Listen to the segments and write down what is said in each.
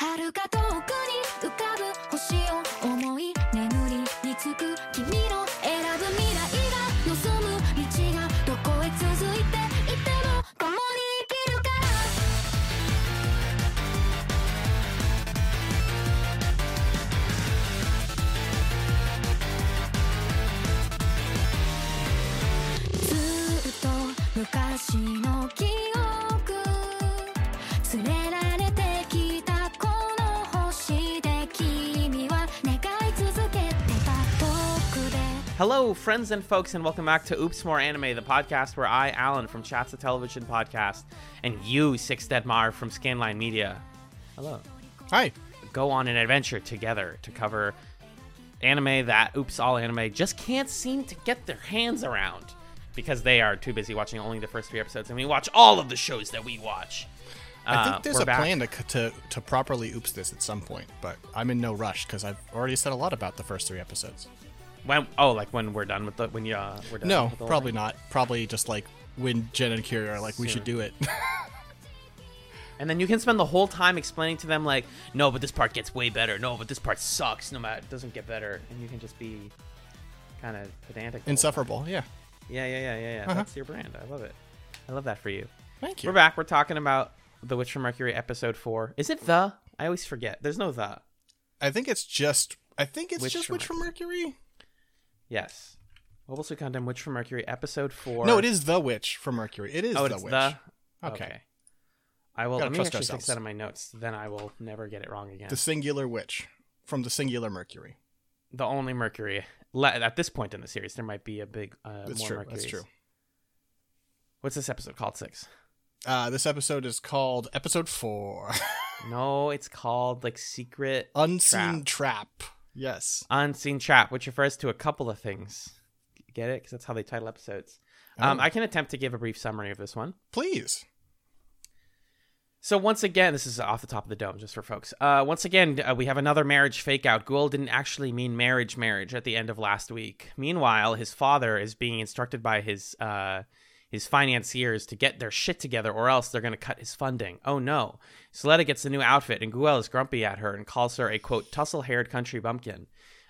遥か遠くに浮かぶ星を思い眠りにつく君の選ぶ未来が望む道がどこへ続いていても共に生きるから。ずっと昔の記 Hello, friends and folks, and welcome back to Oops More Anime, the podcast where I, Alan from Chats of Television Podcast, and you, Six Dead Mar from Scanline Media, hello, Hi. go on an adventure together to cover anime that Oops All Anime just can't seem to get their hands around because they are too busy watching only the first three episodes, and we watch all of the shows that we watch. I Uh, think there's we're a back. plan to, to to properly oops this at some point, but I'm in no rush because I've already said a lot about the first three episodes. When oh, like when we're done with the when you uh, we're done. No, probably not. Probably just like when Jen and Kiri are like, we Soon. should do it. And then you can spend the whole time explaining to them like, no, but this part gets way better. No, but this part sucks. No matter, it doesn't get better. And you can just be kind of pedantic. the whole time. Insufferable. Yeah. Yeah, yeah, yeah, yeah, yeah. Uh-huh. That's your brand. I love it. I love that for you. Thank you. We're back. We're talking about The Witch from Mercury, episode four. Is it the? I always forget. There's no the. I think it's just. I think it's Witch just from Witch from Mercury. Yes. Mobile Suit Gundam Witch from Mercury, episode four. No, it is the Witch from Mercury. It is Oh, the it's Witch. the. Okay. I will. Gotta Let me trust actually fix ourselves. that in my notes. Then I will never get it wrong again. The singular witch from the singular Mercury. the only Mercury at this point in the series. There might be a big uh, That's more true. Mercuries. That's true. What's this episode called? Six. Uh, this episode is called Episode Four, No, it's called like Secret Unseen Trap. Trap. Yes. Unseen Trap, which refers to a couple of things. Get it? Because that's how they title episodes. Um, Oh. I can attempt to give a brief summary of this one. Please. So once again, this is off the top of the dome, just for folks. Uh, once again, uh, we have another marriage fake out. Guel didn't actually mean marriage, marriage at the end of last week. Meanwhile, his father is being instructed by his uh, his financiers to get their shit together, or else they're going to cut his funding. Oh no! Suletta gets a new outfit, and Guel is grumpy at her and calls her a quote tussle-haired country bumpkin.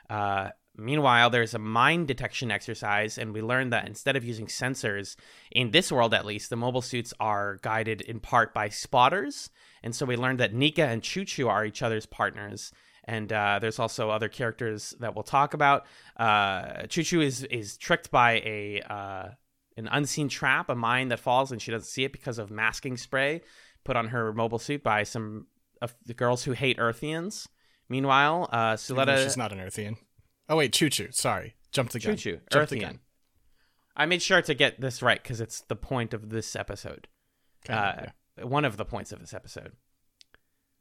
Uh, meanwhile, there's a mine detection exercise, and we learn that instead of using sensors, in this world at least, the mobile suits are guided in part by spotters. And so we learned that Nika and Choo Choo are each other's partners. And uh, there's also other characters that we'll talk about. Uh, Choo Choo is is tricked by a uh, an unseen trap, a mine that falls, and she doesn't see it because of masking spray put on her mobile suit by some of the girls who hate Earthians. Meanwhile, uh, Suletta She's not an Earthian. Oh wait, Choo Choo. Sorry, jumped the gun. Choo Choo, Earthian. gun. I made sure to get this right because it's the point of this episode. Okay, uh, yeah. One of the points of this episode.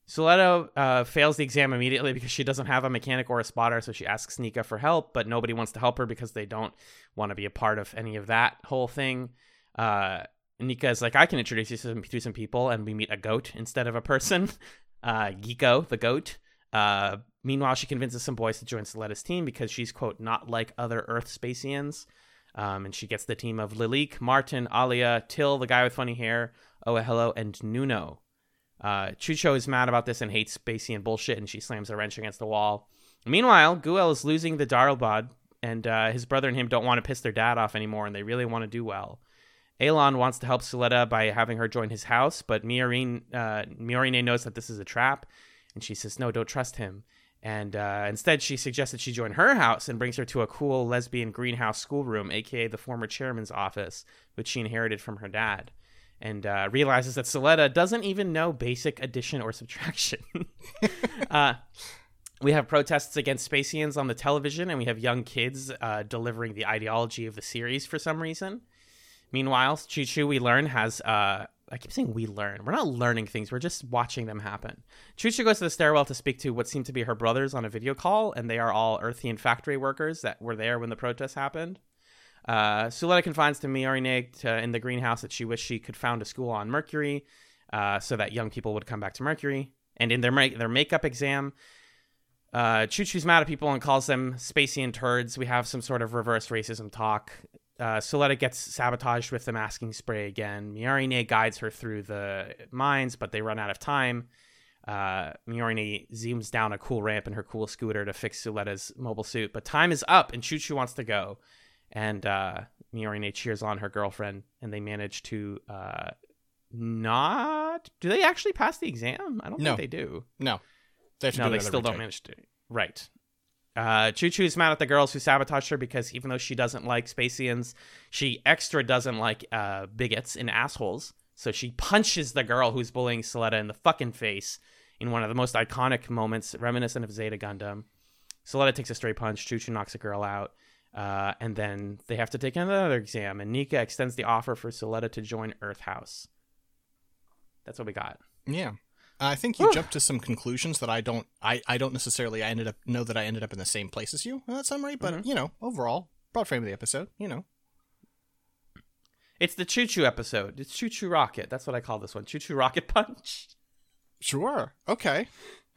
Suletta uh, fails the exam immediately because she doesn't have a mechanic or a spotter, so she asks Nika for help, but nobody wants to help her because they don't want to be a part of any of that whole thing. Uh, Nika is like, I can introduce you to some, to some people, and we meet a goat instead of a person. Uh, Giko, the goat. Uh, meanwhile, she convinces some boys to join Suletta's team because she's, quote, not like other Earth Spacians. Um, and she gets the team of Lilique, Martin, Aliya, Till, the guy with funny hair, Oh Hello, and Nuno. Uh, Chucho is mad about this and hates Spacian bullshit, and she slams a wrench against the wall. Meanwhile, Guel is losing the Darilbalde, and uh, his brother and him don't want to piss their dad off anymore, and they really want to do well. Elan wants to help Suletta by having her join his house, but Miorine, uh, Miorine knows that this is a trap, and she says, no, don't trust him. And uh, instead, she suggests that she join her house and brings her to a cool lesbian greenhouse schoolroom, aka the former chairman's office, which she inherited from her dad. And uh, realizes that Suletta doesn't even know basic addition or subtraction. uh, we have protests against Spacians on the television, and we have young kids uh, delivering the ideology of the series for some reason. Meanwhile, Choo Choo, we learn, has. Uh, I keep saying we learn. We're not learning things, we're just watching them happen. Choo Choo goes to the stairwell to speak to what seem to be her brothers on a video call, and they are all Earthian factory workers that were there when the protests happened. Uh, Suletta confides to Miorine to, in the greenhouse that she wished she could found a school on Mercury uh, so that young people would come back to Mercury. And in their, their makeup exam, uh, Choo Choo's mad at people and calls them Spacian turds. We have some sort of reverse racism talk. Uh, Suletta gets sabotaged with the masking spray again. Miorine guides her through the mines, but they run out of time. uh, Miorine zooms down a cool ramp in her cool scooter to fix Suletta's mobile suit. But time is up, and Choo Choo wants to go. And uh, Miorine cheers on her girlfriend, and they manage to uh, not. Do they actually pass the exam? I don't No. think they do. No, they No, do they still don't retake. manage to. Right. Uh, Choo Choo is mad at the girls who sabotaged her because even though she doesn't like Spacians, she extra doesn't like uh, bigots and assholes. So she punches the girl who's bullying Suletta in the fucking face in one of the most iconic moments, reminiscent of Zeta Gundam. Suletta takes a straight punch. Choo Choo knocks the girl out. Uh, and then they have to take another exam, and Nika extends the offer for Suletta to join Earth House. That's what we got. Yeah. I think you Whew. jumped to some conclusions that I don't I, I don't necessarily I ended up know that I ended up in the same place as you in that summary, but Mhm. you know, overall, broad frame of the episode, you know. It's the Choo Choo episode. It's Choo Choo Rocket. That's what I call this one. Choo Choo Rocket Punch. Sure. Okay.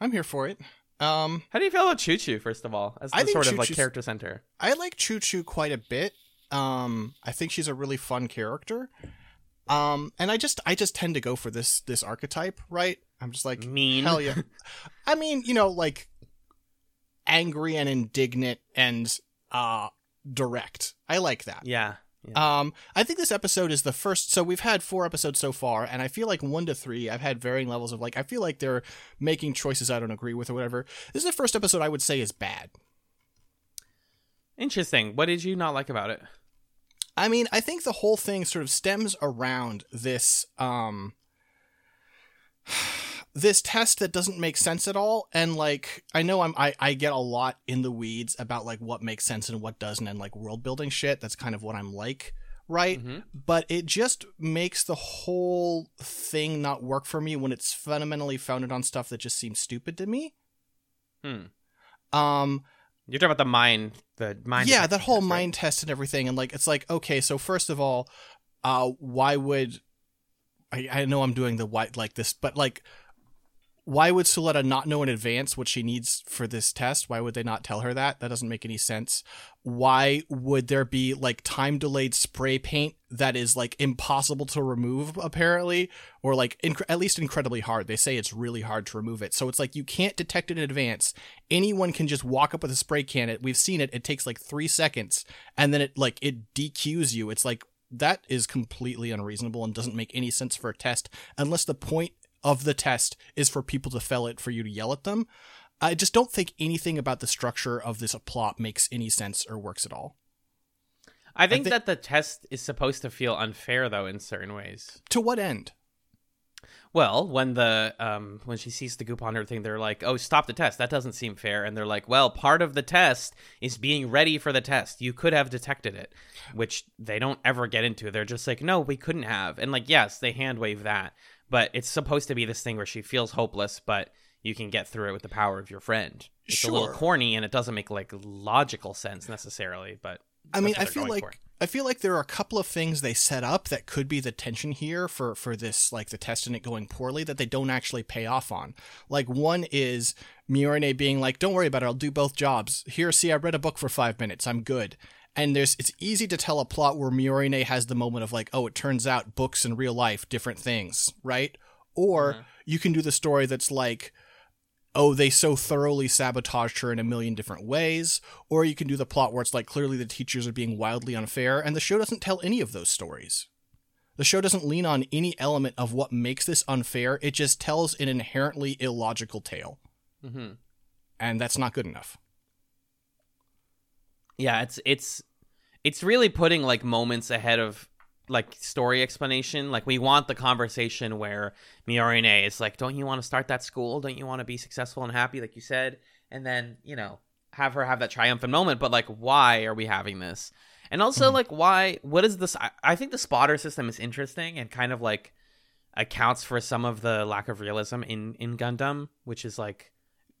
I'm here for it. Um How do you feel about Choo Choo, first of all, as the sort of like character center? I like Choo Choo quite a bit. Um I think she's a really fun character. Um and I just I just tend to go for this this archetype, right? I'm just like Mean. hell yeah. I mean, you know, like angry and indignant and uh direct. I like that. Yeah. Yeah. Um, I think this episode is the first. So we've had four episodes so far, and I feel like one to three, I've had varying levels of like. I feel like they're making choices I don't agree with or whatever. This is the first episode I would say is bad. Interesting. What did you not like about it? I mean, I think the whole thing sort of stems around this um this test that doesn't make sense at all and like I know I'm I, I get a lot in the weeds about like what makes sense and what doesn't and like world building shit. That's kind of what I'm like, right? Mhm. But it just makes the whole thing not work for me when it's fundamentally founded on stuff that just seems stupid to me. Hmm. Um You're talking about the mind, the mind. yeah that whole test, right? mind test and everything and like it's like okay so first of all uh why would i i know i'm doing the white like this but like why would Suletta not know in advance what she needs for this test? Why would they not tell her that? That doesn't make any sense. Why would there be like time delayed spray paint that is like impossible to remove apparently or like inc- at least incredibly hard. They say it's really hard to remove it. So it's like you can't detect it in advance. Anyone can just walk up with a spray can. It we've seen it. It takes like 3 seconds and then it like it DQs you. It's like that is completely unreasonable and doesn't make any sense for a test unless the point of the test is for people to fail it for you to yell at them. I just don't think anything about the structure of this plot makes any sense or works at all. I think thi- that the test is supposed to feel unfair, though, in certain ways. To what end? Well, when the um when she sees the goop on her thing, they're like, "Oh, stop the test. That doesn't seem fair." And they're like, "Well, part of the test is being ready for the test. You could have detected it," which they don't ever get into. They're just like, "No, we couldn't have." And like, yes, they hand wave that, but it's supposed to be this thing where she feels hopeless, but you can get through it with the power of your friend. It's a little corny and it doesn't make like logical sense necessarily, but I mean, I feel like for. I feel like there are a couple of things they set up that could be the tension here for for this like the test and it going poorly that they don't actually pay off on. Like one is Miorine being like, "Don't worry about it. I'll do both jobs. Here, see, I read a book for five minutes. I'm good." And there's it's easy to tell a plot where Miorine has the moment of like, "Oh, it turns out books and real life different things," right? Or Mhm. you can do the story that's like oh, they so thoroughly sabotaged her in a million different ways. Or you can do the plot where it's like clearly the teachers are being wildly unfair, and the show doesn't tell any of those stories. The show doesn't lean on any element of what makes this unfair, it just tells an inherently illogical tale. hmm And that's not good enough. Yeah it's it's it's really putting like moments ahead of like story explanation. Like we want the conversation where Miorine is like don't you want to start that school? Don't you want to be successful and happy? Like you said and then you know have her have that triumphant moment but like why are we having this? And also Mhm. like why what is this I, I think the spotter system is interesting and kind of like accounts for some of the lack of realism in in Gundam which is like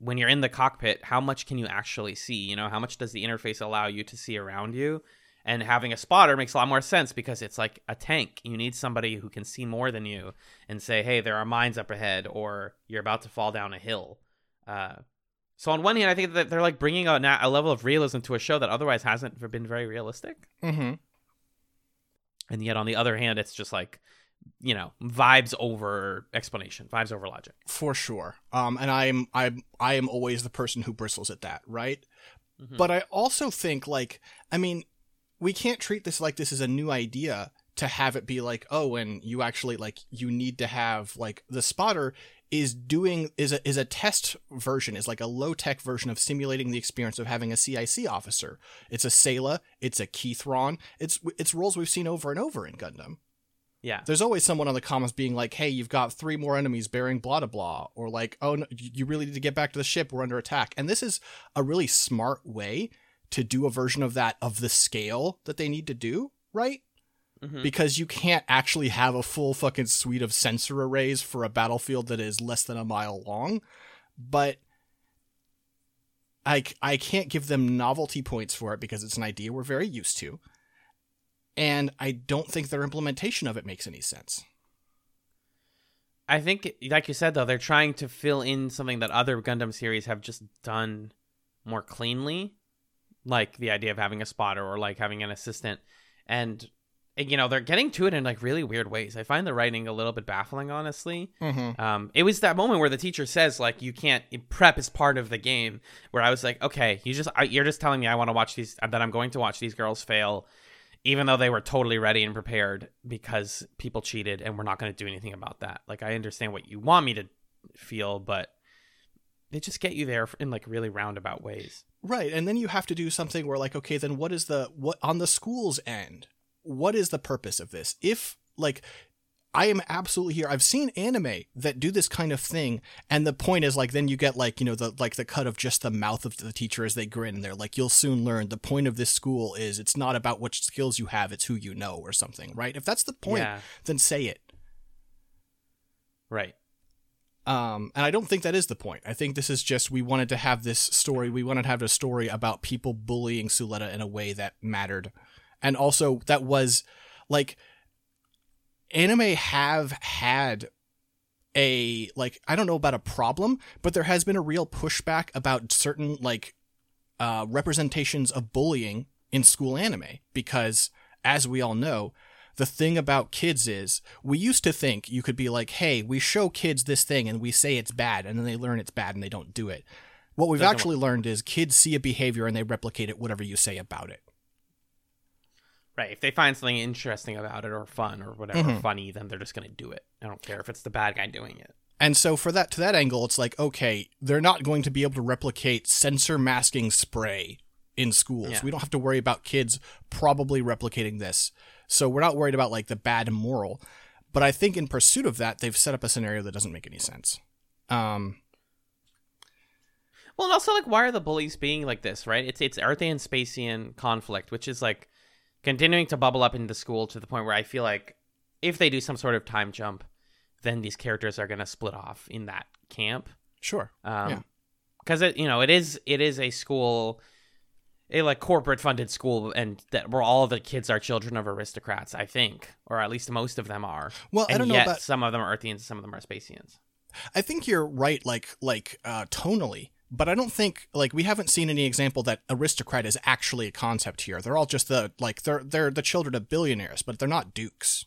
when you're in the cockpit, how much can you actually see? You know, how much does the interface allow you to see around you? And having a spotter makes a lot more sense because it's like a tank. You need somebody who can see more than you and say, hey, there are mines up ahead, or you're about to fall down a hill. Uh, so, on one hand, I think that they're like bringing a, a level of realism to a show that otherwise hasn't been very realistic. Mm-hmm. And yet, on the other hand, it's just like you know, vibes over explanation, vibes over logic. for sure. Um, and I'm I'm I am always the person who bristles at that, right? But I also think like I mean, we can't treat this like this is a new idea to have it be like, oh, and you actually like you need to have like the spotter is doing is a is a test version is like a low tech version of simulating the experience of having a CIC officer. It's a Sayla, it's a Keythron, it's it's roles we've seen over and over in Gundam Yeah. there's always someone on the comments being like, "Hey, you've got three more enemies bearing blah blah blah," or like, "Oh, no, you really need to get back to the ship. We're under attack." And this is a really smart way to do a version of that of the scale that they need to do, right? Mhm. Because you can't actually have a full fucking suite of sensor arrays for a battlefield that is less than a mile long, but. I, I can't give them novelty points for it because it's an idea we're very used to. And I don't think their implementation of it makes any sense. I think, like you said, though, they're trying to fill in something that other Gundam series have just done more cleanly, like the idea of having a spotter or like having an assistant, and you know they're getting to it in like really weird ways. I find the writing a little bit baffling, honestly. Mm-hmm. Um, it was that moment where the teacher says like you can't prep is part of the game. Where I was like, okay, you just you're just telling me I want to watch these that I'm going to watch these girls fail, even though they were totally ready and prepared because people cheated and we're not going to do anything about that. Like I understand what you want me to feel, but they just get you there in like really roundabout ways. Right, and then you have to do something where like, okay, then what is the what on the school's end? What is the purpose of this? If like I am absolutely here. I've seen anime that do this kind of thing, and the point is like then you get like you know the like the cut of just the mouth of the teacher as they grin. And they're like, you'll soon learn. The point of this school is it's not about which skills you have, it's who you know or something, right? If that's the point, Yeah. then say it. Right. Um, and I don't think that is the point. I think this is just we wanted to have this story. We wanted to have a story about people bullying Suletta in a way that mattered, and also that was like anime have had a like I don't know about a problem, but there has been a real pushback about certain like uh, representations of bullying in school anime because, as we all know, the thing about kids is we used to think you could be like, hey, we show kids this thing and we say it's bad, and then they learn it's bad and they don't do it. What we've actually learned is kids see a behavior and they replicate it, whatever you say about it. Right. If they find something interesting about it or fun or whatever, Mhm. funny, then they're just going to do it. I don't care if it's the bad guy doing it. And so for that to that angle, it's like, okay, they're not going to be able to replicate sensor masking spray in schools. Yeah. We don't have to worry about kids probably replicating this. So we're not worried about like the bad moral. But I think in pursuit of that, they've set up a scenario that doesn't make any sense. Um, Well, and also like, why are the bullies being like this? Right? It's it's Earthian Spacian conflict, which is like continuing to bubble up into the school to the point where I feel like if they do some sort of time jump, then these characters are going to split off in that camp. sure. Um, Yeah. because it you know it is it is a school, a like corporate funded school, and that where all of the kids are children of aristocrats, I think, or at least most of them are. Well, I don't know about some of them are Earthians, some of them are Spacians. I think you're right, like like uh, tonally, but I don't think like we haven't seen any example that aristocrat is actually a concept here. They're all just the like they're they're the children of billionaires, but they're not dukes.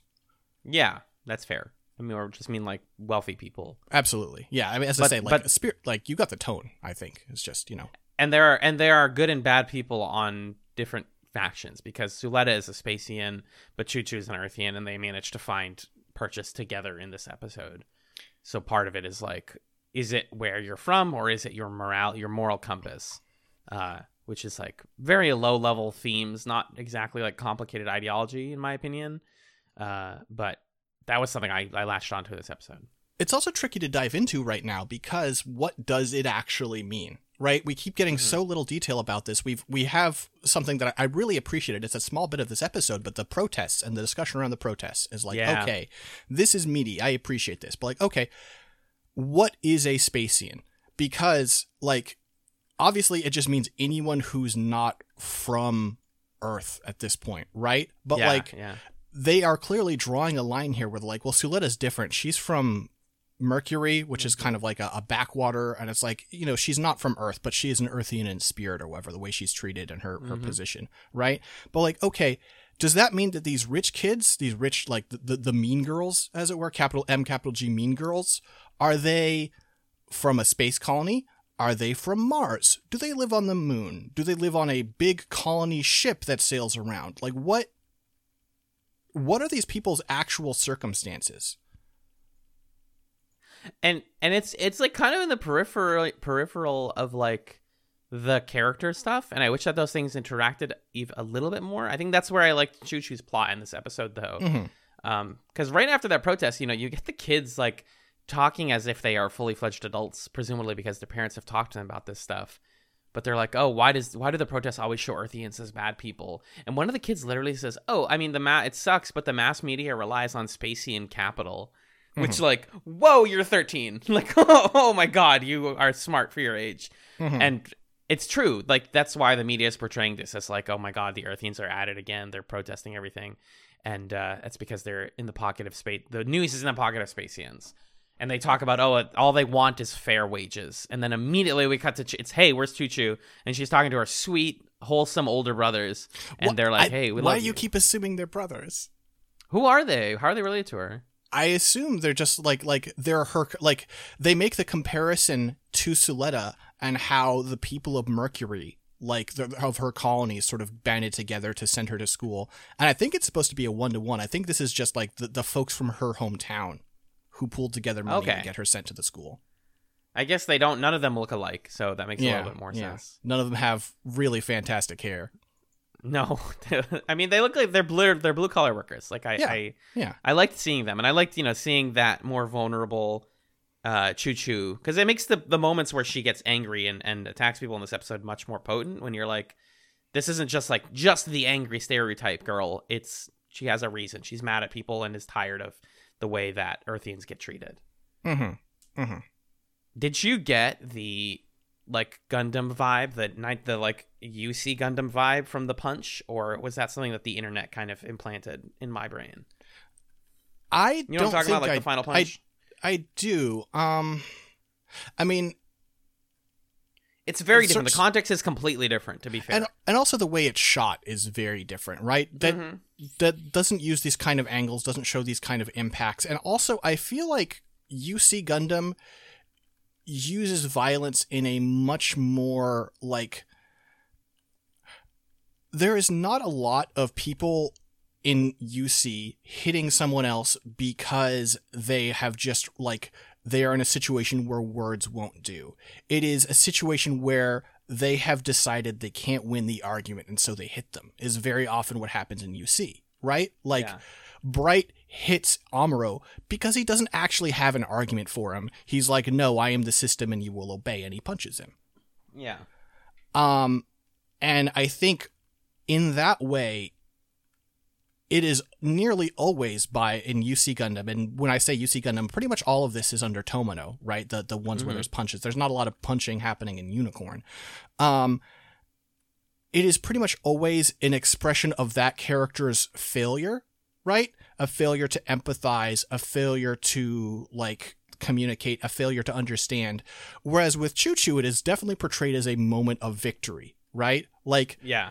Yeah, that's fair. I mean, or just mean like wealthy people. Absolutely, yeah. I mean, as I say, like but- spirit, like you got the tone. I think it's just you know, and there are and there are good and bad people on different factions because Suletta is a Spacian, but Choo Choo's an Earthian, and they managed to find purchase together in this episode. So part of it is like, is it where you're from, or is it your morale, your moral compass? Uh, which is like very low level themes, not exactly like complicated ideology, in my opinion. Uh, but that was something I, I latched onto this episode. it's also tricky to dive into right now because what does it actually mean? Right? We keep getting so little detail about this. We've we have something that I really appreciated. It's a small bit of this episode, but the protests and the discussion around the protests is like, Yeah. okay, this is meaty. I appreciate this. But like, okay, what is a Spacian? Because like obviously it just means anyone who's not from Earth at this point, right? But yeah, like yeah, they are clearly drawing a line here where like, well, Suletta's different. She's from Mercury, which is kind of like a, a backwater, and it's like, you know, she's not from Earth, but she is an Earthian in spirit or whatever, the way she's treated and her, her Mhm. position, right? But like, okay, does that mean that these rich kids, these rich like the, the, the mean girls, as it were, capital M, capital G, mean girls, are they from a space colony? Are they from Mars? Do they live on the moon? Do they live on a big colony ship that sails around? Like what what are these people's actual circumstances? and and it's it's like kind of in the peripheral peripheral of like the character stuff and i wish that those things interacted even a little bit more. I think that's where i liked choo choo's plot in this episode though. Mhm. um because right after that protest you know you get the kids like talking as if they are fully fledged adults presumably because their parents have talked to them about this stuff. But they're like oh why does why do the protests always show earthians as bad people? And one of the kids literally says oh i mean the ma- it sucks but the mass media relies on spacian capital which like whoa you're 13 like oh, oh my god you are smart for your age. Mhm. and it's true like that's why the media is portraying this as like oh my god the earthians are at it again they're protesting everything. And uh that's because they're in the pocket of space the news is in the pocket of spacians and they talk about oh all they want is fair wages. And then immediately we cut to Ch- it's hey where's choo choo and she's talking to her sweet wholesome older brothers. And Wh- they're like hey we why do you. keep assuming they're brothers? who are they? How are they related to her? I assume they're just like like they're her like they make the comparison to Suletta and how the people of Mercury like the, of her colonies sort of banded together to send her to school. And I think it's supposed to be a one to one. I think this is just like the, the folks from her hometown who pulled together money Okay. to get her sent to the school. i guess they don't none of them look alike so that makes a little bit more sense None of them have really fantastic hair. No, I mean they look like they're blue. They're blue collar workers. Like I, Yeah, I, yeah. I liked seeing them, and I liked you know seeing that more vulnerable uh, Choo Choo because it makes the the moments where she gets angry and and attacks people in this episode much more potent. When you're like, this isn't just like just the angry stereotype girl. It's she has a reason. She's mad at people and is tired of the way that Earthians get treated. Mm-hmm. Did you get the like Gundam vibe, the night the like UC Gundam vibe from the punch, or was that something that the internet kind of implanted in my brain? I You know don't what I'm talking about, like I, the final punch. I do. Um, I mean, it's very it's different. sort- The context is completely different. To be fair, and and also the way it's shot is very different, right? That Mhm. that doesn't use these kind of angles, doesn't show these kind of impacts, and also I feel like UC Gundam uses violence in a much more like there is not a lot of people in UC hitting someone else because they have just like they are in a situation where words won't do. It is a situation where they have decided they can't win the argument and so they hit them. Is very often what happens in UC, right? Like Yeah. Bright hits Amuro because he doesn't actually have an argument for him. He's like, "No, I am the system and you will obey," and he punches him. yeah, Um, and I think in that way, it is nearly always by in UC Gundam. And when I say UC Gundam, pretty much all of this is under Tomino, right? The the ones where Mhm. there's punches. There's not a lot of punching happening in Unicorn. Um, it is pretty much always an expression of that character's failure, right? A failure to empathize, a failure to like communicate, a failure to understand. Whereas with Choo Choo, it is definitely portrayed as a moment of victory, right? Like yeah,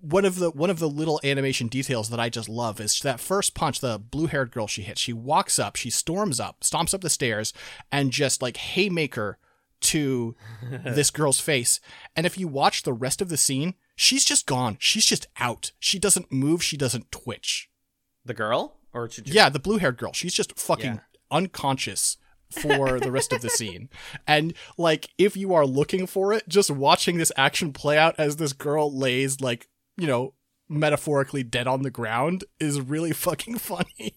one of the one of the little animation details that I just love is that first punch, the blue haired girl she hits. She walks up, she storms up, stomps up the stairs, and just like haymaker to this girl's face. And if you watch the rest of the scene, she's just gone. She's just out. She doesn't move. She doesn't twitch. the girl or Choo? Yeah, the blue haired girl. She's just fucking Yeah. unconscious for the rest of the scene. And like if you are looking for it, just watching this action play out as this girl lays like, you know, metaphorically dead on the ground is really fucking funny.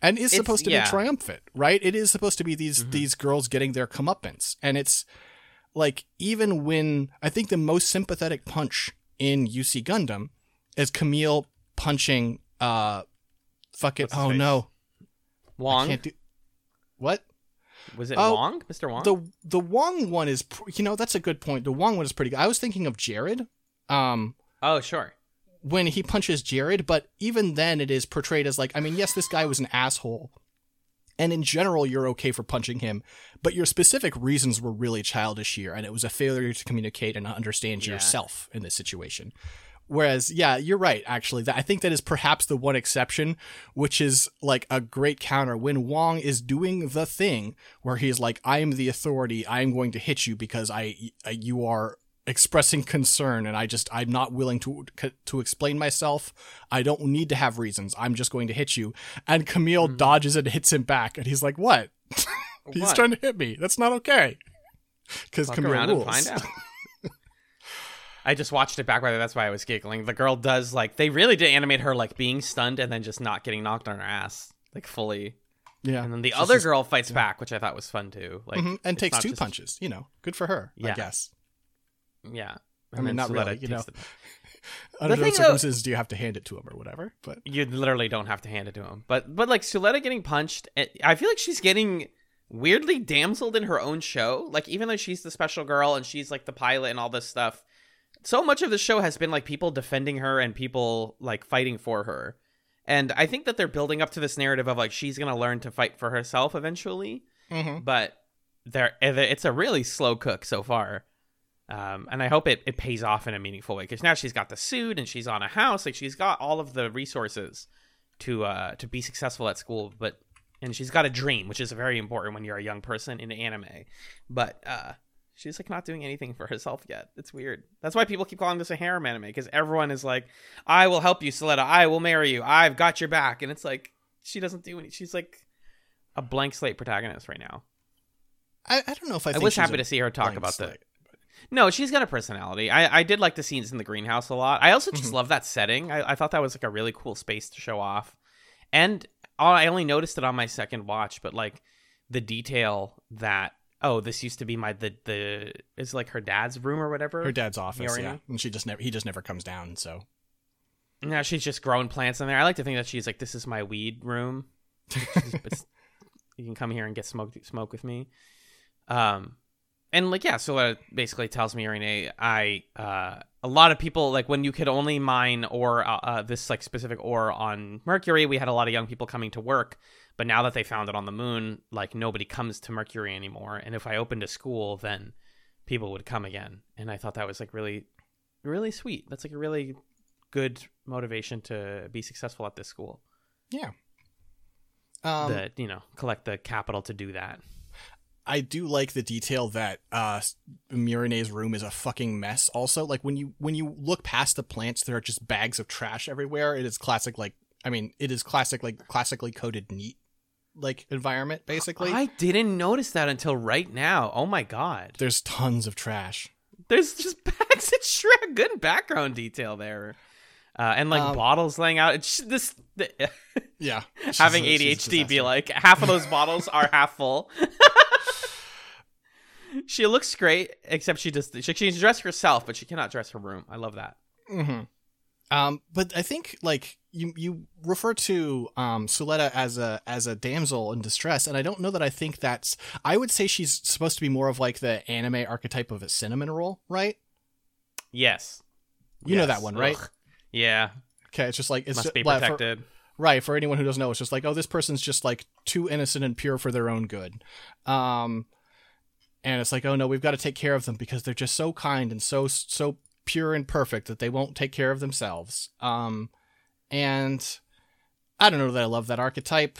And is It's- supposed to yeah. be triumphant, right? It is supposed to be these Mhm. these girls getting their comeuppance. And it's like even when I think the most sympathetic punch in UC Gundam is Kamille punching uh fuck it What's oh no I Wong. can't do what Was it Oh, Wong? Mr. Wong? the the Wong one is pr- you know that's a good point the Wong one is pretty good I was thinking of Jerid um oh, sure. when he punches Jerid but even then it is portrayed as like I mean yes this guy was an asshole and in general you're okay for punching him but your specific reasons were really childish here and it was a failure to communicate and understand Yeah. yourself in this situation Whereas, yeah, you're right. Actually, that I think that is perhaps the one exception, which is like a great counter when Wong is doing the thing where he's like, "I am the authority. I am going to hit you because I you are expressing concern, and I just I'm not willing to to explain myself. I don't need to have reasons. I'm just going to hit you." And Kamille dodges and hits him back, and he's like, "What? he's What? trying to hit me. That's not okay." Because Kamille around rules. and find out. I just watched it back by the that's why I was giggling. The girl does like they really did animate her like being stunned and then just not getting knocked on her ass like fully. yeah, And then the She's other just- girl fights back, which I thought was fun too. Like Mhm, and takes two just- punches. You know, good for her. I Yeah. guess. Yeah. I mean, not really, you know. the- Under The those thing, though- circumstances, do you have to hand it to him or whatever? But you literally don't have to hand it to him. But but like Suletta getting punched, eh, I feel like she's getting weirdly damseled in her own show. Like even though she's the special girl and she's like the pilot and all this stuff, so much of the show has been like people defending her and people like fighting for her. And I think that they're building up to this narrative of like she's gonna learn to fight for herself eventually. Mhm. But there, it's a really slow cook so far. Um, and I hope it, it pays off in a meaningful way because now she's got the suit and she's on a house, like she's got all of the resources to uh to be successful at school. But and she's got a dream, which is very important when you're a young person in anime. But uh, she's like not doing anything for herself yet. It's weird. That's why people keep calling this a harem anime because everyone is like, "I will help you, Suletta. I will marry you. I've got your back." And it's like she doesn't do any. She's like a blank slate protagonist right now. I, I don't know if I. I was happy to see her talk about slate. that. No, she's got a personality. I, I did like the scenes in the greenhouse a lot. I also Mm-hmm. just love that setting. I, I thought that was like a really cool space to show off. And I only noticed it on my second watch, but like the detail that oh, this used to be my the the is like her dad's room or whatever. Her dad's office, yeah, and she just never he just never comes down. So Now she's just growing plants in there. I like to think that she's like, this is my weed room. You can come here and get smoke smoke with me. Um, and like yeah, so that basically tells me, Irene, I uh, a lot of people like when you could only mine ore uh, uh, this like specific ore on Mercury, we had a lot of young people coming to work. But now that they found it on the moon, like nobody comes to Mercury anymore. And if I opened a school, then people would come again. And I thought that was like really, really sweet. That's like a really good motivation to be successful at this school. yeah, um, that you know collect the capital to do that. I do like the detail that uh Miorine's room is a fucking mess. Also, like when you when you look past the plants, there are just bags of trash everywhere. It is classic, like I mean, it is classic, like classically coded neat like environment. Basically, I didn't notice that until right now. Oh my god! there's tons of trash. There's just bags of Shrek. Good background detail there, uh, and like Um, bottles laying out. It's this the, Yeah, having a- ADHD be like half of those bottles are half full. she looks great, except she just she, can dress herself, but she cannot dress her room. I love that. hmm Um, but I think like you you refer to um Suletta as a as a damsel in distress, and I don't know that I think that's. I would say she's supposed to be more of like the anime archetype of a cinnamon roll, right? Yes, You know that one, right? Ugh. Yeah, Okay, it's just like it's must just, be like, for- protected. right for anyone who doesn't know. It's just like oh, this person's just like too innocent and pure for their own good. Um, and it's like oh no, we've got to take care of them because they're just so kind and so so pure and perfect that they won't take care of themselves. Um, and I don't know that I love that archetype,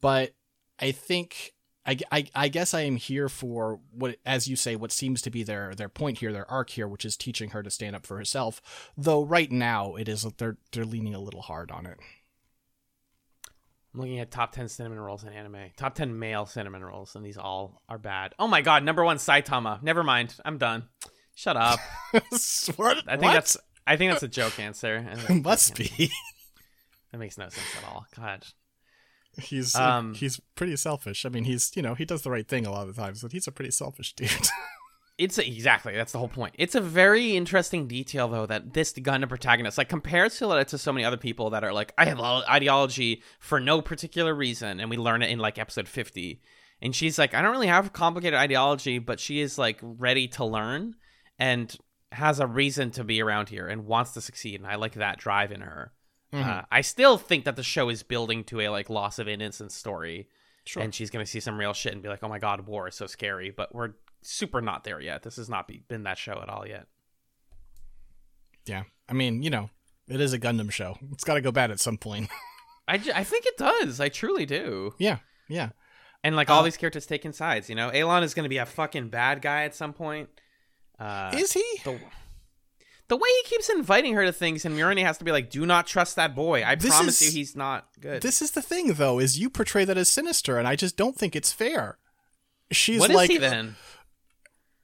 but I think I, I, I guess I am here for what, as you say, what seems to be their their point here, their arc here, which is teaching her to stand up for herself. Though right now it is they're they're leaning a little hard on it. I'm looking at top 10 cinnamon rolls in anime. Top 10 male cinnamon rolls, and these all are bad. Oh my god, number one Saitama. Never mind. I'm done. Shut up. what? I think What? that's I think that's a joke answer. I think must be. That makes no sense at all. God. He's Um, he's pretty selfish. I mean, he's you know he does the right thing a lot of the times, but he's a pretty selfish dude. It's a, exactly that's the whole point. It's a very interesting detail though that this Gundam protagonist like compares Suletta to so many other people that are like I have ideology for no particular reason, and we learn it in like episode fifty. And she's like, I don't really have complicated ideology, but she is like ready to learn and has a reason to be around here and wants to succeed. And I like that drive in her. Mm-hmm. Uh, I still think that the show is building to a like loss of innocence story, Sure. and she's gonna see some real shit and be like, "Oh my god, war is so scary." But we're super not there yet. This has not be, been that show at all yet. Yeah. I mean, you know, it is a Gundam show. It's got to go bad at some point. I, ju- I think it does. I truly do. yeah. Yeah. And like all Uh, these characters taking sides, you know, Elan is going to be a fucking bad guy at some point. Uh, is he? the the way he keeps inviting her to things, and Miorine has to be like, "Do not trust that boy." I This promise is- you, he's not good. This is the thing, though, is you portray that as sinister, and I just don't think it's fair. She's what is like he then?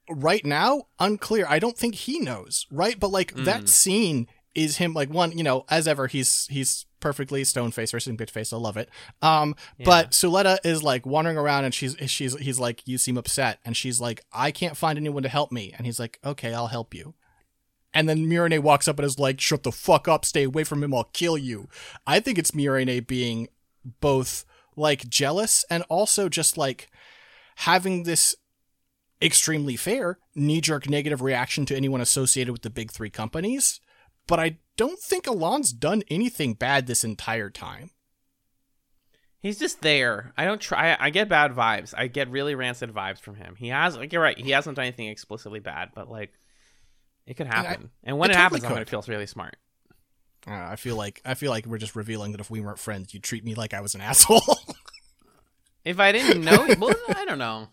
Right now unclear. I don't think he knows, right? But like Mm. that scene is him like one, you know, as ever he's he's perfectly stone faced or bitch faced. I love it. Um but Suletta is like wandering around and she's she's he's like you seem upset and she's like I can't find anyone to help me and he's like okay, I'll help you. And then Miorine walks up and is like, "Shut the fuck up! Stay away from him! I'll kill you." I think it's Miorine being both like jealous and also just like having this extremely fair knee jerk negative reaction to anyone associated with the big three companies. But I don't think Elan's done anything bad this entire time. He's just there. I don't try. I get bad vibes. I get really rancid vibes from him. He has, like, you're right. He hasn't done anything explicitly bad, but like, it could happen. And, when it it, totally happens, I'm gonna feel really smart. Uh, I feel like I feel like we're just revealing that if we weren't friends, you'd treat me like I was an asshole. If I didn't know, well, I don't know.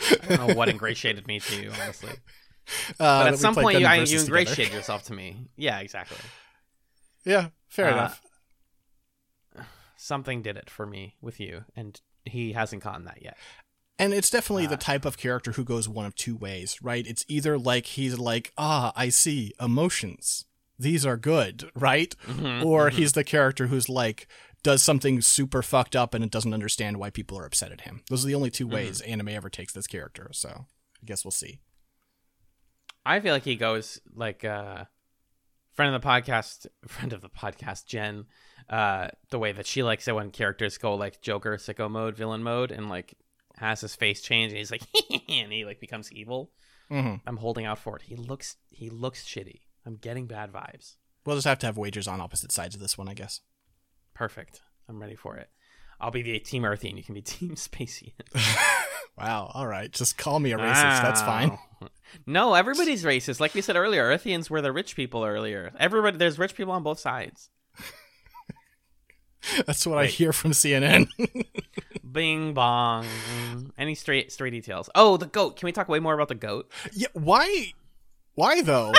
I don't know what ingratiated me to you, honestly. Uh, But at some point, you, I, you together. ingratiate yourself to me. Yeah, exactly. Yeah, fair Uh, enough. Something did it for me with you, and he hasn't gotten that yet. And it's definitely the uh, type of character who goes one of two ways, right? It's either like he's like, ah, I see emotions. These are good, right? Mhm, or mhm. he's the character who's like does something super fucked up and it doesn't understand why people are upset at him. Those are the only two Mm-hmm. ways anime ever takes this character. So I guess we'll see. I feel like he goes like uh friend of the podcast friend of the podcast, Jen, uh the way that she likes it when characters go like Joker sicko mode, villain mode, and like has his face change and he's like and he like becomes evil. hmm I'm holding out for it. He looks he looks shitty. I'm getting bad vibes. We'll just have to have wagers on opposite sides of this one, I guess. Perfect. I'm ready for it. I'll be the team Earthy and you can be team Spacey. Wow. All right. Just call me a racist. That's fine. No, everybody's racist. Like we said earlier, Earthians were the rich people earlier. Everybody, there's rich people on both sides. That's what I hear from CNN. Bing bong. Any straight stray details? Oh, the goat. Can we talk way more about the goat? yeah. Why? Why though?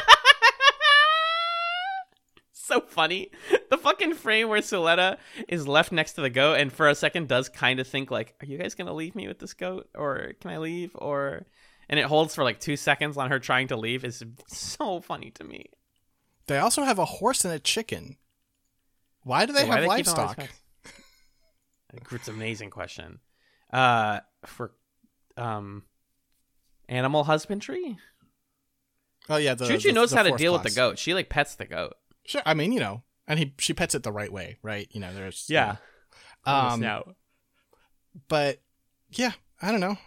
So funny. The fucking frame where Suletta is left next to the goat, and for a second does kind of think like, "Are you guys gonna leave me with this goat, or can I leave?" Or, and it holds for like two seconds on her trying to leave. is so funny to me. they also have a horse and a chicken. Why do they why have do these livestock? It's an amazing question. Uh, for um, animal husbandry. Oh yeah, the Choo the- knows the how to deal with the goat. She like pets the goat. Sure, I mean you know, and he she pets it the right way, right? You know, there's Yeah. Um, no. but yeah, I don't know.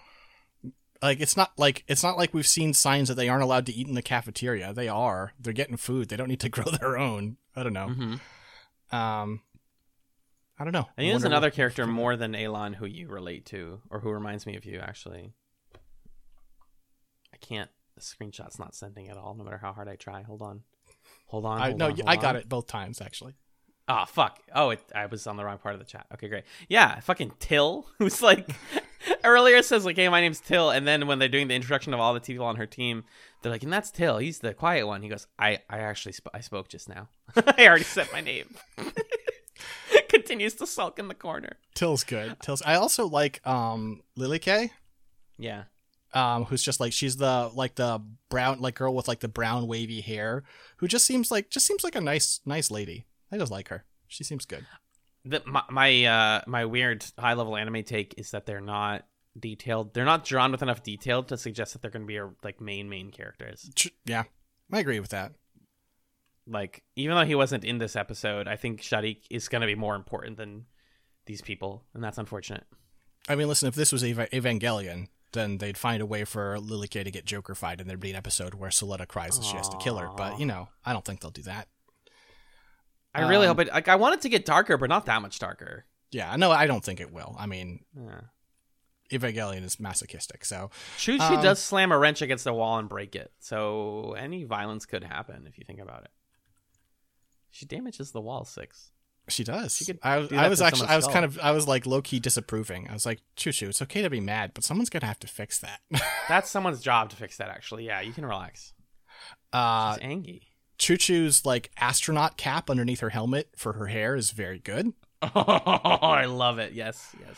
Like it's not like it's not like we've seen signs that they aren't allowed to eat in the cafeteria. They are. They're getting food. They don't need to grow their own. I don't know. hmm Um, I don't know. I think there's another what- character more than Elan who you relate to, or who reminds me of you. Actually, I can't. The screenshot's not sending at all, no matter how hard I try. Hold on, hold on. I hold no, on, hold I got on. it both times actually. Oh fuck! Oh, it, I was on the wrong part of the chat. Okay, great. Yeah, fucking Till, who's like earlier says like, "Hey, my name's Till," and then when they're doing the introduction of all the people on her team, they're like, "And that's Till. He's the quiet one." He goes, "I, I actually, sp- I spoke just now. I already said my name." Continues to sulk in the corner. Till's good. Till's. I also like um Lilique. Yeah, um, who's just like she's the like the brown like girl with like the brown wavy hair, who just seems like just seems like a nice nice lady. I just like her. She seems good. the, my my uh my weird high level anime take is that they're not detailed. They're not drawn with enough detail to suggest that they're going to be a, like main main characters. Yeah, I agree with that. like even though he wasn't in this episode, I think Shaddiq is going to be more important than these people, and that's unfortunate. I mean, listen, if this was Eva- Evangelion, then they'd find a way for Lilique to get Joker fight, and there'd be an episode where Suletta cries and she has to kill her. But you know, I don't think they'll do that. I really Um, hope it. Like I want it to get darker, but not that much darker. Yeah, no, I don't think it will. I mean, Yeah. Evangelion is masochistic, so Choo Um, does slam a wrench against the wall and break it, so any violence could happen if you think about it. She damages the wall six. She does. She could I, I was actually, I was skull. kind of, I was like low key disapproving. I was like, Choo Choo, it's okay to be mad, but someone's gonna have to fix that. That's someone's job to fix that. Actually, yeah, you can relax. uh, She's angry. Choo Choo's like astronaut cap underneath her helmet for her hair is very good. Oh, I love it. Yes, yes.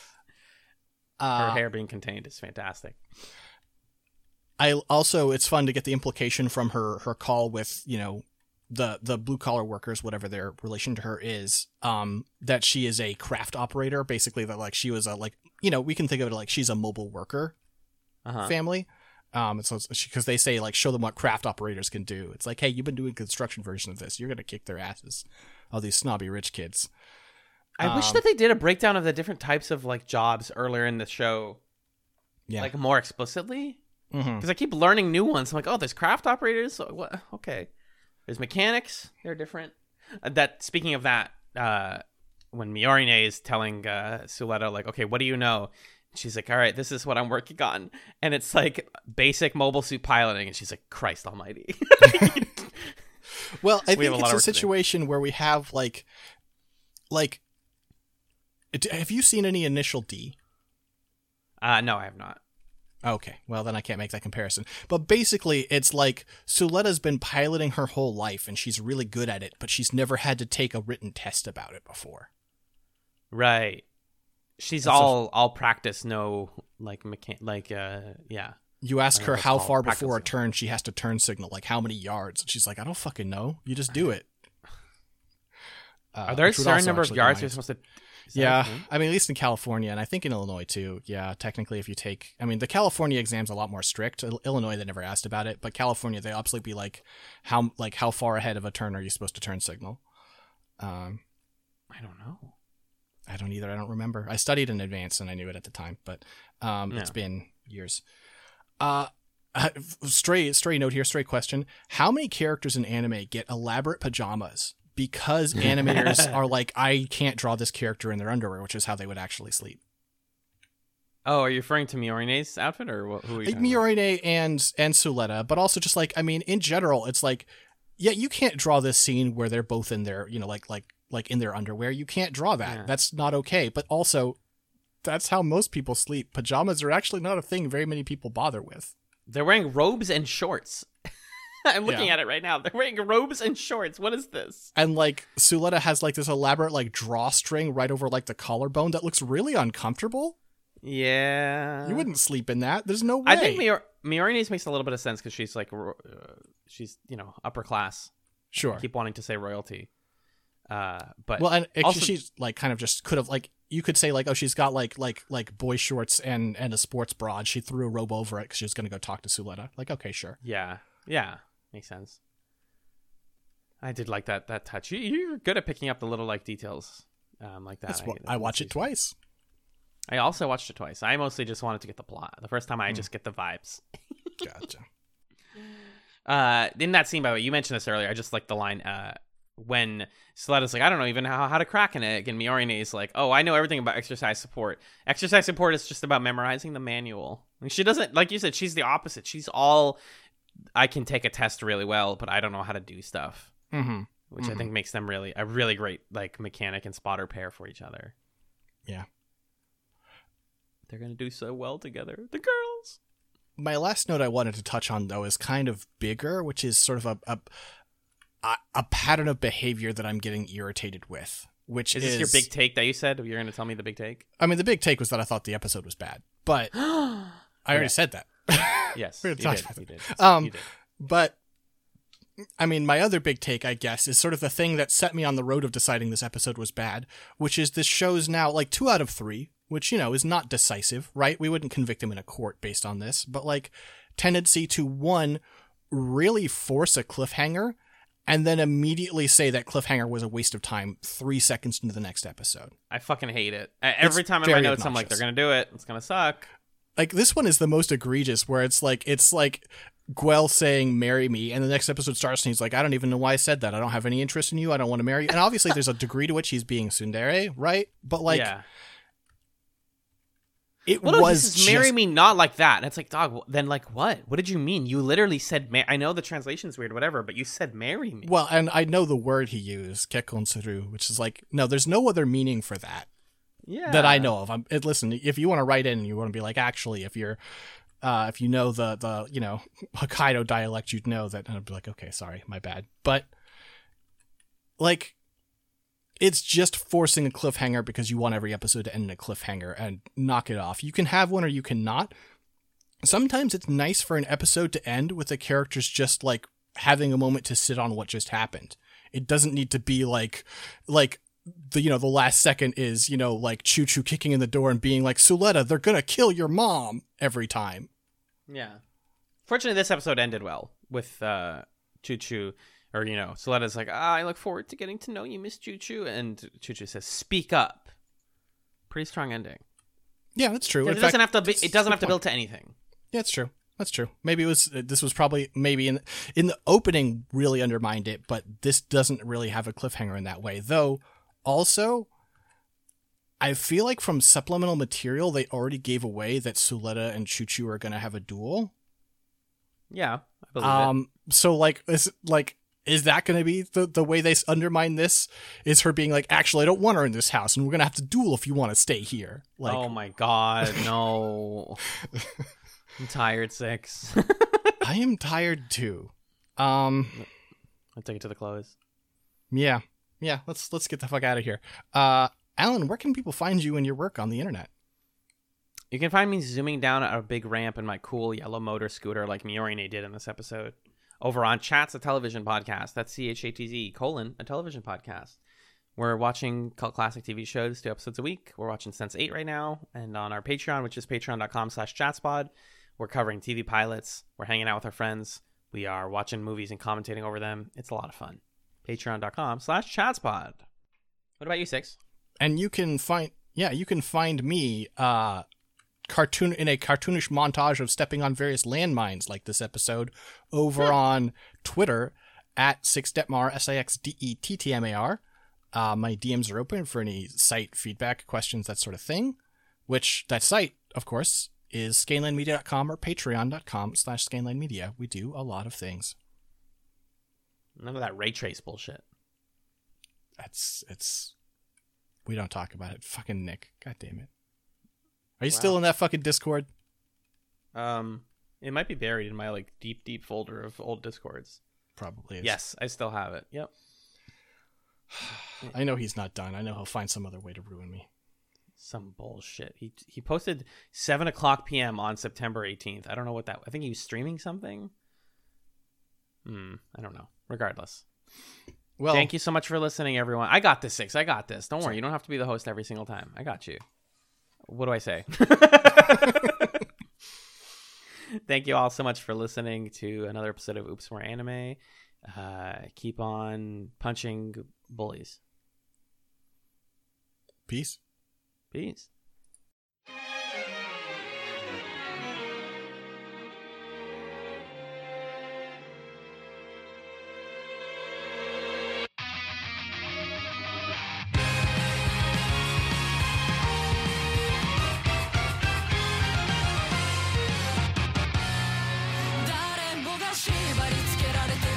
Her Uh, hair being contained is fantastic. I also, it's fun to get the implication from her her call with you know the the blue collar workers, whatever their relation to her is, um, that she is a craft operator. Basically, that like she was a like you know we can think of it like she's a mobile worker Uh-huh. family. Um, so because they say like show them what craft operators can do. It's like, hey, you've been doing construction version of this. You're gonna kick their asses. All these snobby rich kids. I wish Um, that they did a breakdown of the different types of like jobs earlier in the show, Yeah. like more explicitly. Because I keep learning new ones. I'm like, oh, there's craft operators. So what? Okay, there's mechanics. They're different. Uh, that speaking of that, uh, when Miorine is telling uh, Suletta like, okay, what do you know? She's like, all right, this is what I'm working on, and it's like basic mobile suit piloting, and she's like, Christ Almighty. Well, I We have think a lot it's of a work to do. situation where we have like, like, have you seen any Initial D? uh, no, I have not. Okay, well then I can't make that comparison. But basically, it's like Suletta's been piloting her whole life, and she's really good at it, but she's never had to take a written test about it before. Right. She's That's a- all all practice, no like mechan- like uh yeah. You ask her how far before a turn she has to turn signal, like how many yards. And she's like, I don't fucking know. You just do it. Uh, Are there a certain number of yards you're supposed to? Yeah? I mean, at least in California, and I think in Illinois too. Yeah, technically, if you take, I mean, the California exam's a lot more strict. Illinois, they never asked about it, but California, they absolutely be like, how like how far ahead of a turn are you supposed to turn signal? Um, I don't know. I don't either. I don't remember. I studied in advance and I knew it at the time, but um, it's been years. Uh, uh, stray stray note here. Stray question: How many characters in anime get elaborate pajamas? Because animators are like, I can't draw this character in their underwear, which is how they would actually sleep. Oh, are you referring to Miorine's outfit or what, who are you? Uh, talking about? Miorine and and Suletta, but also just like I mean, in general, it's like, yeah, you can't draw this scene where they're both in their, you know, like like like in their underwear. You can't draw that. Yeah. That's not okay. But also, that's how most people sleep. Pajamas are actually not a thing very many people bother with. They're wearing robes and shorts. I'm looking Yeah. at it right now. They're wearing robes and shorts. What is this? And like Suletta has like this elaborate like drawstring right over like the collarbone that looks really uncomfortable. Yeah. You wouldn't sleep in that. There's no way. I think Mior- Miorine's makes a little bit of sense because she's like, uh, she's you know upper class. sure. I keep wanting to say royalty. Uh, but well, and it, also- she's like kind of just could have like you could say like oh she's got like like like boy shorts and and a sports bra. and She threw a robe over it because she was gonna go talk to Suletta. Like okay, sure. Yeah, yeah, makes sense. I did like that that touch. You, you're good at picking up the little like details, um, like that. What that's I watch it twice. I also watched it twice. I mostly just wanted to get the plot. The first time. I just get the vibes. Gotcha. Uh, in that scene, by the way, you mentioned this earlier. I just like the line uh, when Suletta's like, I don't know even how, how to crack an egg, and Miorine is like, Oh, I know everything about exercise support. Exercise support is just about memorizing the manual. And she doesn't, like you said, she's the opposite. She's all, I can take a test really well, but I don't know how to do stuff, mm-hmm. which I Mhm. think makes them really a really great like mechanic and spotter pair for each other. Yeah. They're gonna do so well together. The girls. My last note I wanted to touch on though is kind of bigger, which is sort of a a, a, pattern of behavior that I'm getting irritated with. Which Is is, this your big take that you said? You're gonna tell me the big take? I mean, the big take was that I thought the episode was bad, but I already said that. Yes, We you already talked did. You did. Um, You did. But I mean, my other big take, I guess, is sort of the thing that set me on the road of deciding this episode was bad, which is this show's now like two out of three, which, you know, is not decisive, right? We wouldn't convict him in a court based on this, but like tendency to one, really force a cliffhanger and then immediately say that cliffhanger was a waste of time three seconds into the next episode. I fucking hate it. Every time in my notes, I'm like, they're gonna do it. It's gonna suck. Like this one is the most egregious where it's like it's like Guel saying marry me and the next episode starts and he's like I don't even know why I said that I don't have any interest in you I don't want to marry you and obviously there's a degree to which he's being tsundere right but like yeah. it Well, was just marry me not like that. And it's like, dog, then like what? What did you mean? You literally said, ma- I know the translation's weird, whatever, but you said marry me. well, and I know the word he used, kekonsuru, which is like no, there's no other meaning for that yeah. that I know of. I'm it, listen, if you want to write in and you want to be like, actually, if you're uh, if you know the the you know Hokkaido dialect, you'd know that, and I'd be like, okay, sorry, my bad. But like, it's just forcing a cliffhanger because you want every episode to end in a cliffhanger and knock it off. You can have one or you cannot. Sometimes it's nice for an episode to end with the characters just like having a moment to sit on what just happened. It doesn't need to be like like the you know the last second is you know like Chuchu kicking in the door and being like Suletta, they're gonna kill your mom every time. Yeah. Fortunately, this episode ended well with uh, Chuchu, or you know, Suletta's like, ah, I look forward to getting to know you, Miss Chuchu, and Chuchu says, "Speak up." Pretty strong ending. Yeah, that's true. It In doesn't fact, have to. Be, it doesn't have to build to anything. Yeah, it's true. That's true. Maybe it was. uh, This was probably maybe in in the opening really undermined it, but this doesn't really have a cliffhanger in that way. Though, also, I feel like from supplemental material they already gave away that Suletta and Chuchu are going to have a duel. Yeah, I believe it. Um, so like, is like, is that going to be the the way they undermine this? Is her being like, actually, I don't want her in this house, and we're going to have to duel if you want to stay here. Like, oh my god, no! I'm tired. Six. I am tired too. Um. I'll take it to the close. Yeah. Yeah, let's let's get the fuck out of here. Uh Alan, where can people find you and your work on the internet? You can find me zooming down a big ramp in my cool yellow motor scooter like Miorine did in this episode. Over on Chatz, a television podcast. That's C H A T Z colon, a television podcast. We're watching cult classic TV shows, two episodes a week. We're watching Sense 8 right now. And on our Patreon, which is patreon.com slash chatzpod, we're covering TV pilots. We're hanging out with our friends. We are watching movies and commentating over them. It's a lot of fun. Patreon.com slash chatzpod. What about you, Six? And you can find yeah, you can find me uh cartoon in a cartoonish montage of stepping on various landmines like this episode over on Twitter at sixdettmar s i x d e t t m a r. Uh, my DMs are open for any site feedback, questions, that sort of thing. Which that site, of course, is scanlinemedia.com or patreon.com slash scanlinemedia. We do a lot of things. None of that ray trace bullshit. That's it's. We don't talk about it. Fucking Nick. God damn it. Are you still in that fucking Discord? Um, it might be buried in my like deep, deep folder of old discords. Probably. Is. Yes, I still have it. Yep. I know he's not done. I know he'll find some other way to ruin me. Some bullshit. He he posted seven o'clock p.m. on September eighteenth. I don't know what that. I think he was streaming something. Hmm. I don't know. Regardless, Well, thank you so much for listening, everyone. I got this six. I got this. Don't worry. You don't have to be the host every single time. I got you. What do I say? Thank you all so much for listening to another episode of Oops More Anime. Uh, keep on punching bullies. Peace. Peace. 縛り付けられて